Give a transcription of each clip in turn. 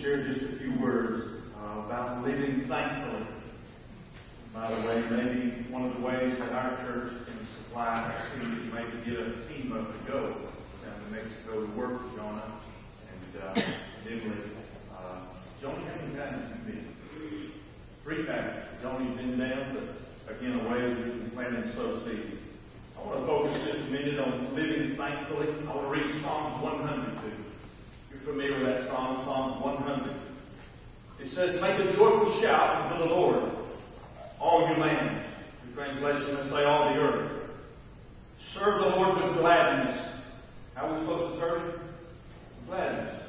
share just a few words uh, about living thankfully. By the way, maybe one of the ways that our church can supply is maybe get a team up to go down to Mexico to work with Jonah and uh, Nibley. Uh, Jonah, how many times have you been? Three times. Jonah's been down, but again, a way that we can plant and sow seeds. I want to focus just a minute on living thankfully. I want to read Psalms 100 to you. You're familiar with that Psalm, Psalms 100. It says, Make a joyful shout unto the Lord, all you lands. The translation will say, all the earth. Serve the Lord with gladness. How are we supposed to serve Him? Gladness.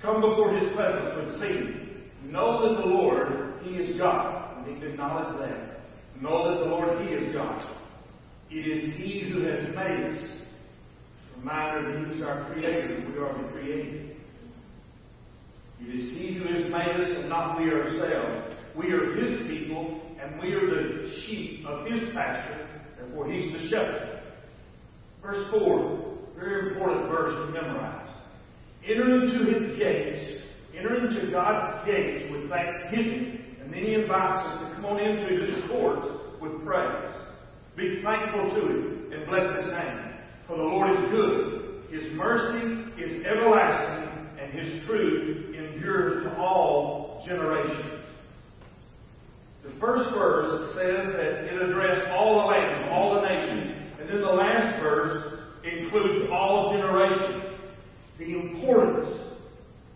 Come before His presence with singing. Know that the Lord, He is God. We need to acknowledge that. Know that the Lord, He is God. It is He who has made us. Reminder that He is our Creator. We are the created. It is He who has made us and not we ourselves. We are His people and we are the sheep of His pasture. Therefore, He's the shepherd. Verse 4, very important verse to memorize. Enter into His gates, enter into God's gates with thanksgiving. And then He invites us to come on into His courts with praise. Be thankful to Him and bless His name. For the Lord is good. His mercy is everlasting, His truth endures to all generations. The first verse says that it addressed all the lands, all the nations. And then the last verse includes all generations. The importance,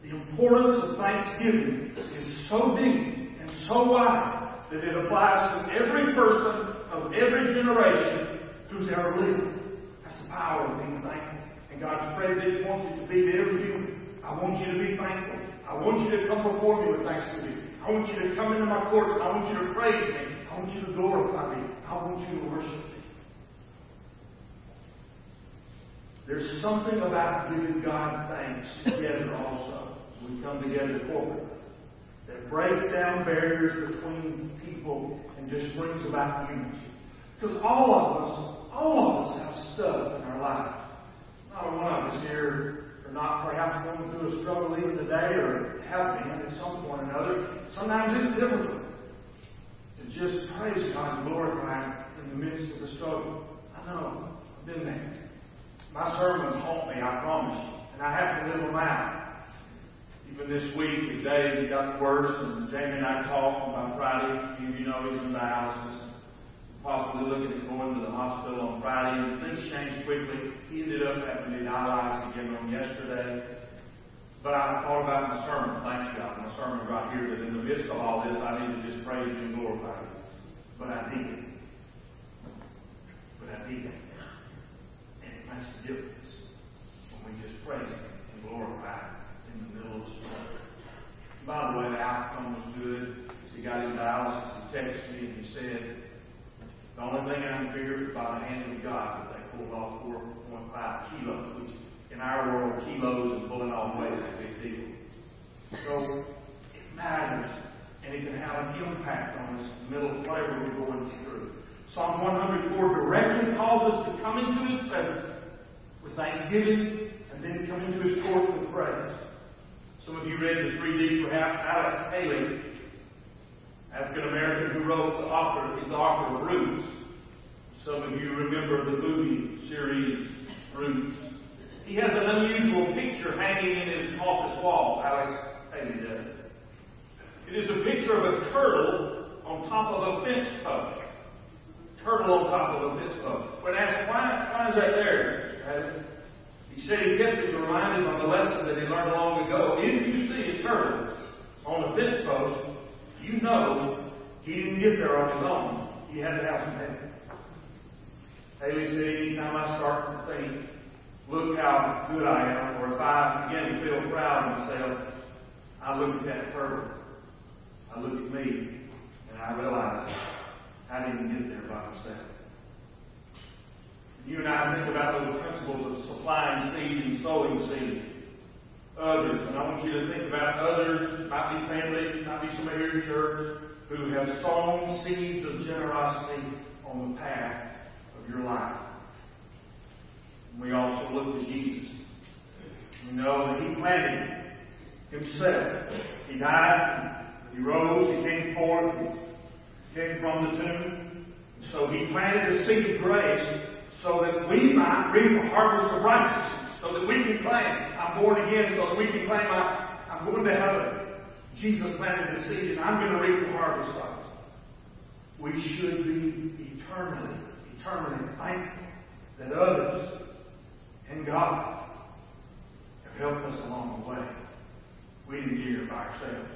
the importance of thanksgiving is so deep and so wide that it applies to every person of every generation who's ever lived. That's the power of being thankful. And God's presence wants it to be there with you. I want you to be thankful. I want you to come before me with thanksgiving. I want you to come into my courts. I want you to praise me. I want you to glorify me. I want you to worship me. There's something about giving God thanks together also. when We come together corporately. That breaks down barriers between people and just brings about unity. Because all of us, all of us have stuff in our life. Not one of us here not perhaps going through a struggle even today or have been at some point or another. Sometimes it's difficult to just praise God and glorify Him in the midst of the struggle. I know. I've been there. My sermons haunt me, I promise you. And I have to live them out. Even this week, today, it got worse, and Jamie and I talked on Friday. You, you know he's in dialysis. Possibly looking at going to the hospital on Friday. And things changed quickly. He ended up having to be dialyzed again on yesterday. But I thought about my sermon, thank God, my sermon right here, that in the midst of all this, I need to just praise and glorify Him. But I did. But I did. And it makes a difference when we just praise and glorify in the middle of the struggle. By the way, the outcome was good. He got his dialysis, he texted me and he said, the only thing I'm feared is by the hand of God that they pulled off 4.5 kilos, which in our world, kilos and pulling off weight is a big deal. So it matters, and it can have an impact on this middle flavor we're going through. Psalm 104 directly calls us to come into His presence with thanksgiving and then come into His courts with praise. Some of you read the 3D, perhaps Alex Haley, African American who wrote the author, the author of Roots. Some of you remember the movie series Roots. He has an unusual picture hanging in his office wall, Alex Haley does. It is a picture of a turtle on top of a fence post. Turtle on top of a fence post. When asked, why, why is that there, He said he kept it to remind him of the lesson that he learned long ago. If you see a turtle on a fence post, you know he didn't get there on his own. He had to have some help. Haley said, anytime I start to think, look how good I am, or if I begin to feel proud of myself, I look at that turtle. I look at me, and I realize I didn't get there by myself. You and I think about those principles of supplying seed and sowing seed. Others, and I want you to think about others, might be family, might be somebody here in church, who have sown seeds of generosity on the path of your life. And we also look to Jesus. We know that He planted himself. He died, he rose, he came forth, he came from the tomb. So he planted a seed of grace so that we might reap a harvest of righteousness, so that we can claim, I'm born again, so that we can claim I, I'm going to heaven. Jesus planted the seed, and I'm going to reap the harvest of it. We should be eternally, eternally thankful that others and God have helped us along the way. We didn't get here by ourselves.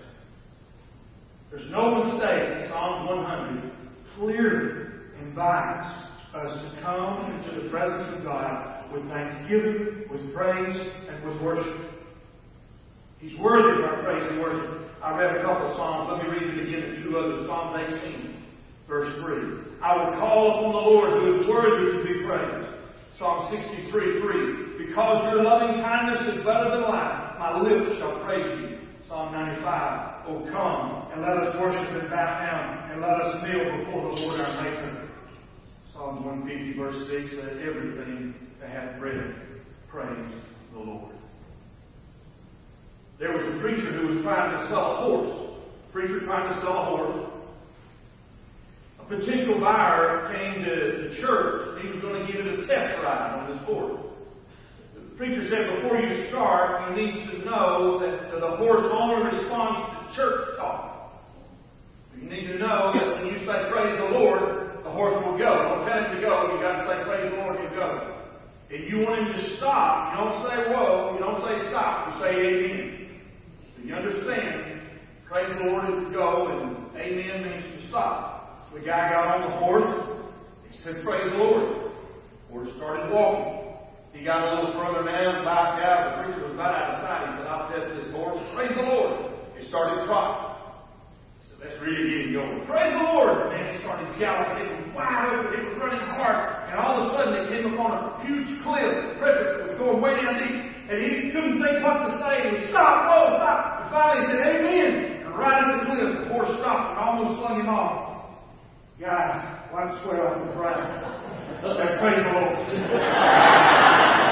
There's no mistake. Psalm 100 clearly invites us to come into the presence of God with thanksgiving, with praise, and with worship. He's worthy of our praise and worship. I read a couple of Psalms. Let me read it again and two others. Psalm 18, verse 3. I will call upon the Lord who is worthy to be praised. Psalm 63, 3. Because your loving kindness is better than life, my lips shall praise you. Psalm 95. Oh, come and let us worship and bow down and let us kneel before the Lord our Maker. Psalm 150, verse 6. Let everything that hath breath praise the Lord. There was a preacher who was trying to sell a horse. A preacher trying to sell a horse. A potential buyer came to the church. He was going to give it a test ride on this horse. The preacher said, before you start, you need to know that the horse only responds to church talk. You need to know that when you say praise the Lord, the horse will go. Don't tell him to go. You got to say praise the Lord, he'll go. If you want him to stop, you don't say whoa, you don't say stop, you say amen. Do you understand? Praise the Lord is go, and amen means to stop. So the guy got on the horse. He said, Praise the Lord. The horse started walking. He got a little further down, backed out. The preacher was about out of sight. He said, I'll test this horse. Praise the Lord. He started trotting. Let's really get him going. Praise the Lord. And then he started galloping. It was wide open. It was running hard. And all of a sudden, it came upon a huge cliff. Precipice was going way down deep. And he couldn't think what to say. He stopped, whoa, stop. Oh, and finally he said, Amen. And right at the cliff, the horse stopped and almost flung him off. God, wiped sweat off his right. Said, praise the Lord.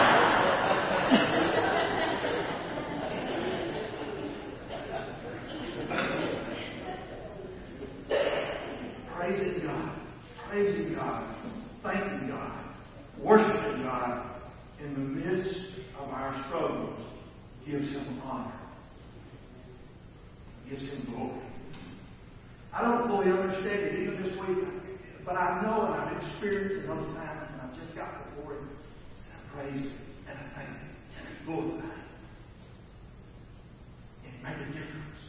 praising God, praising God, thanking God, worshiping God in the midst of our struggles gives him honor, gives him glory. I don't fully understand it even this week, but I know and I've experienced in those times, and I've just got before him, and I praise him, and I thank him, and I glorify him. It made a difference.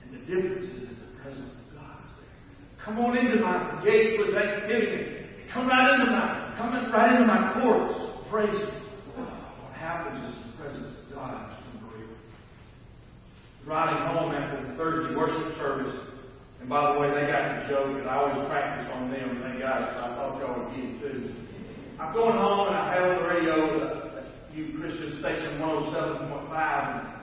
And the difference is in the presence of God. Come on into my gates with thanksgiving. Come right into my, come right into my courts. Praise him. What happens is the presence of God is unreal. Riding home after the Thursday worship service, and by the way, they got the joke, and I always practice on them, thank God, I thought y'all would get it too. I'm going home, and I had on the radio, the U Christian Station 107.5, and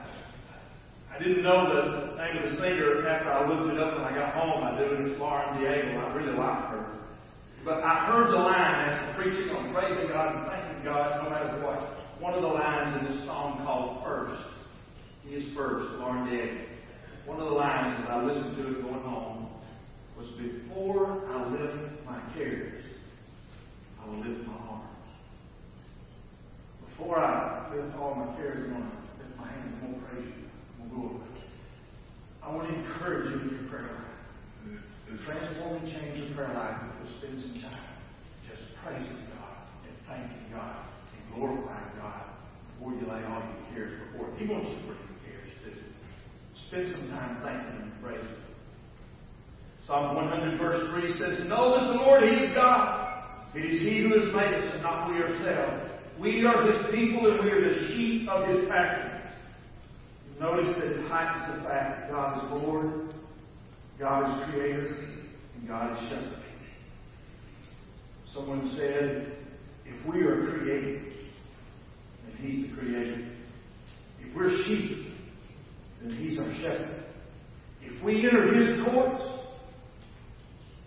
I didn't know the name of the singer after I looked it up when I got home. I do, and it's Lauren Daigle. I really like her. But I heard the line as preaching on praising God and thanking God no matter what. One of the lines in this song called First. Is first, Lauren Daigle. One of the lines as I listened to going home was before I lift my cares, I will lift my arms. Before I lift all my cares, I'm going to lift my hands and we'll praise you. We'll go I want to encourage you in your prayer life. Transform and change your prayer life if you'll spend some time just praising God and thanking God and glorifying God before you lay all your cares before. He wants you to too. Spend some time thanking and praising Psalm 100 verse 3 says, Know that the Lord, is God. It is He who has made us and not we ourselves. We are His people and we are the sheep of His pasture. Notice that it heightens the fact that God is Lord, God is Creator, and God is Shepherd. Someone said, if we are created, then He's the Creator. If we're sheep, then He's our Shepherd. If we enter His courts,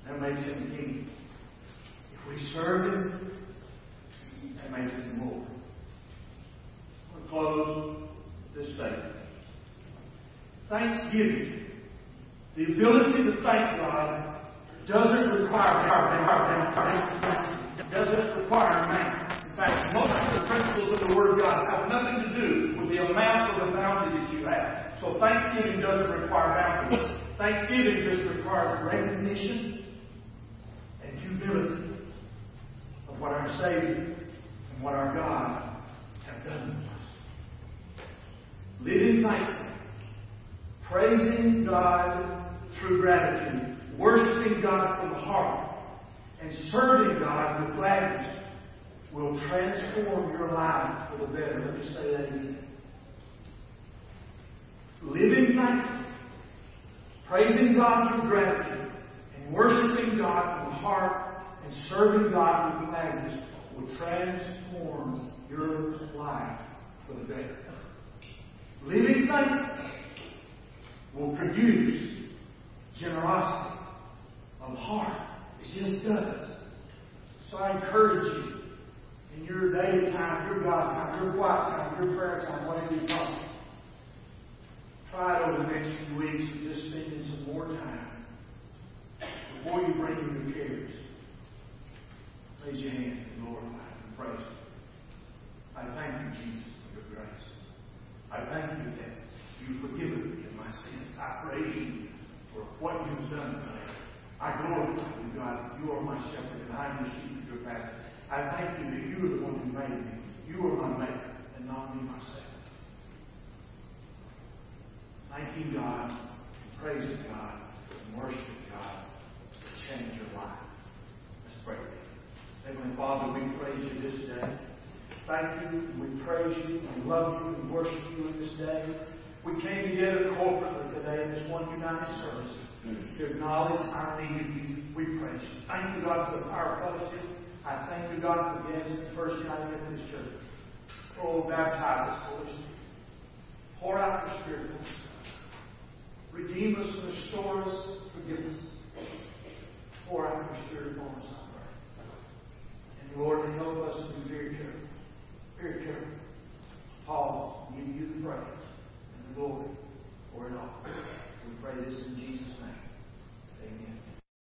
that makes Him King. If we serve Him, that makes Him Lord. I'll close this statement. Thanksgiving, the ability to thank God, doesn't require doesn't require man. In fact, most of the principles of the Word of God have nothing to do with the amount of the bounty that you have. Thanksgiving doesn't require bounty. Thanksgiving just requires recognition and humility of what our Savior and what our God have done to us. Living thankful, praising God through gratitude, worshiping God from the heart, and serving God with gladness will transform your life for the better. Let me say that again. Living thankful, praising God through gratitude, and worshiping God the heart, and serving God with gladness will transform your life for the better. Living thankful will produce generosity of heart. It just does. So I encourage you in your daily time, your God time, your quiet time, your prayer time, whatever you call it. Try it over the next few weeks of just spending some more time before you bring in your cares. Raise your hand and glorify and praise Him. I thank you, Jesus, for your grace. I thank you that you've forgiven me of my sins. I praise you for what you've done today. I glorify you, God. You are my shepherd, and I am the sheep of your pasture. I thank you that you are the one who made me. You are my maker, and not me myself. Thanking God, praising God, and worshiping God to change your life. Let's pray. Heavenly Father, we praise you this day. Thank you, we praise you, and love you, and worship you in this day. We came together corporately today in this one united service to acknowledge our need of you. We praise you. Thank you, God, for the power of fellowship. I thank you, God, for being the first united in this church. Oh, baptize us, Holy Spirit. Pour out your Spirit Redeem us and restore us. Forgive us. Pour out your spirit upon us, I pray. And Lord, help us to be very careful. Very careful. Paul, give you the praise and the glory for it all. We pray this in Jesus' name. Amen.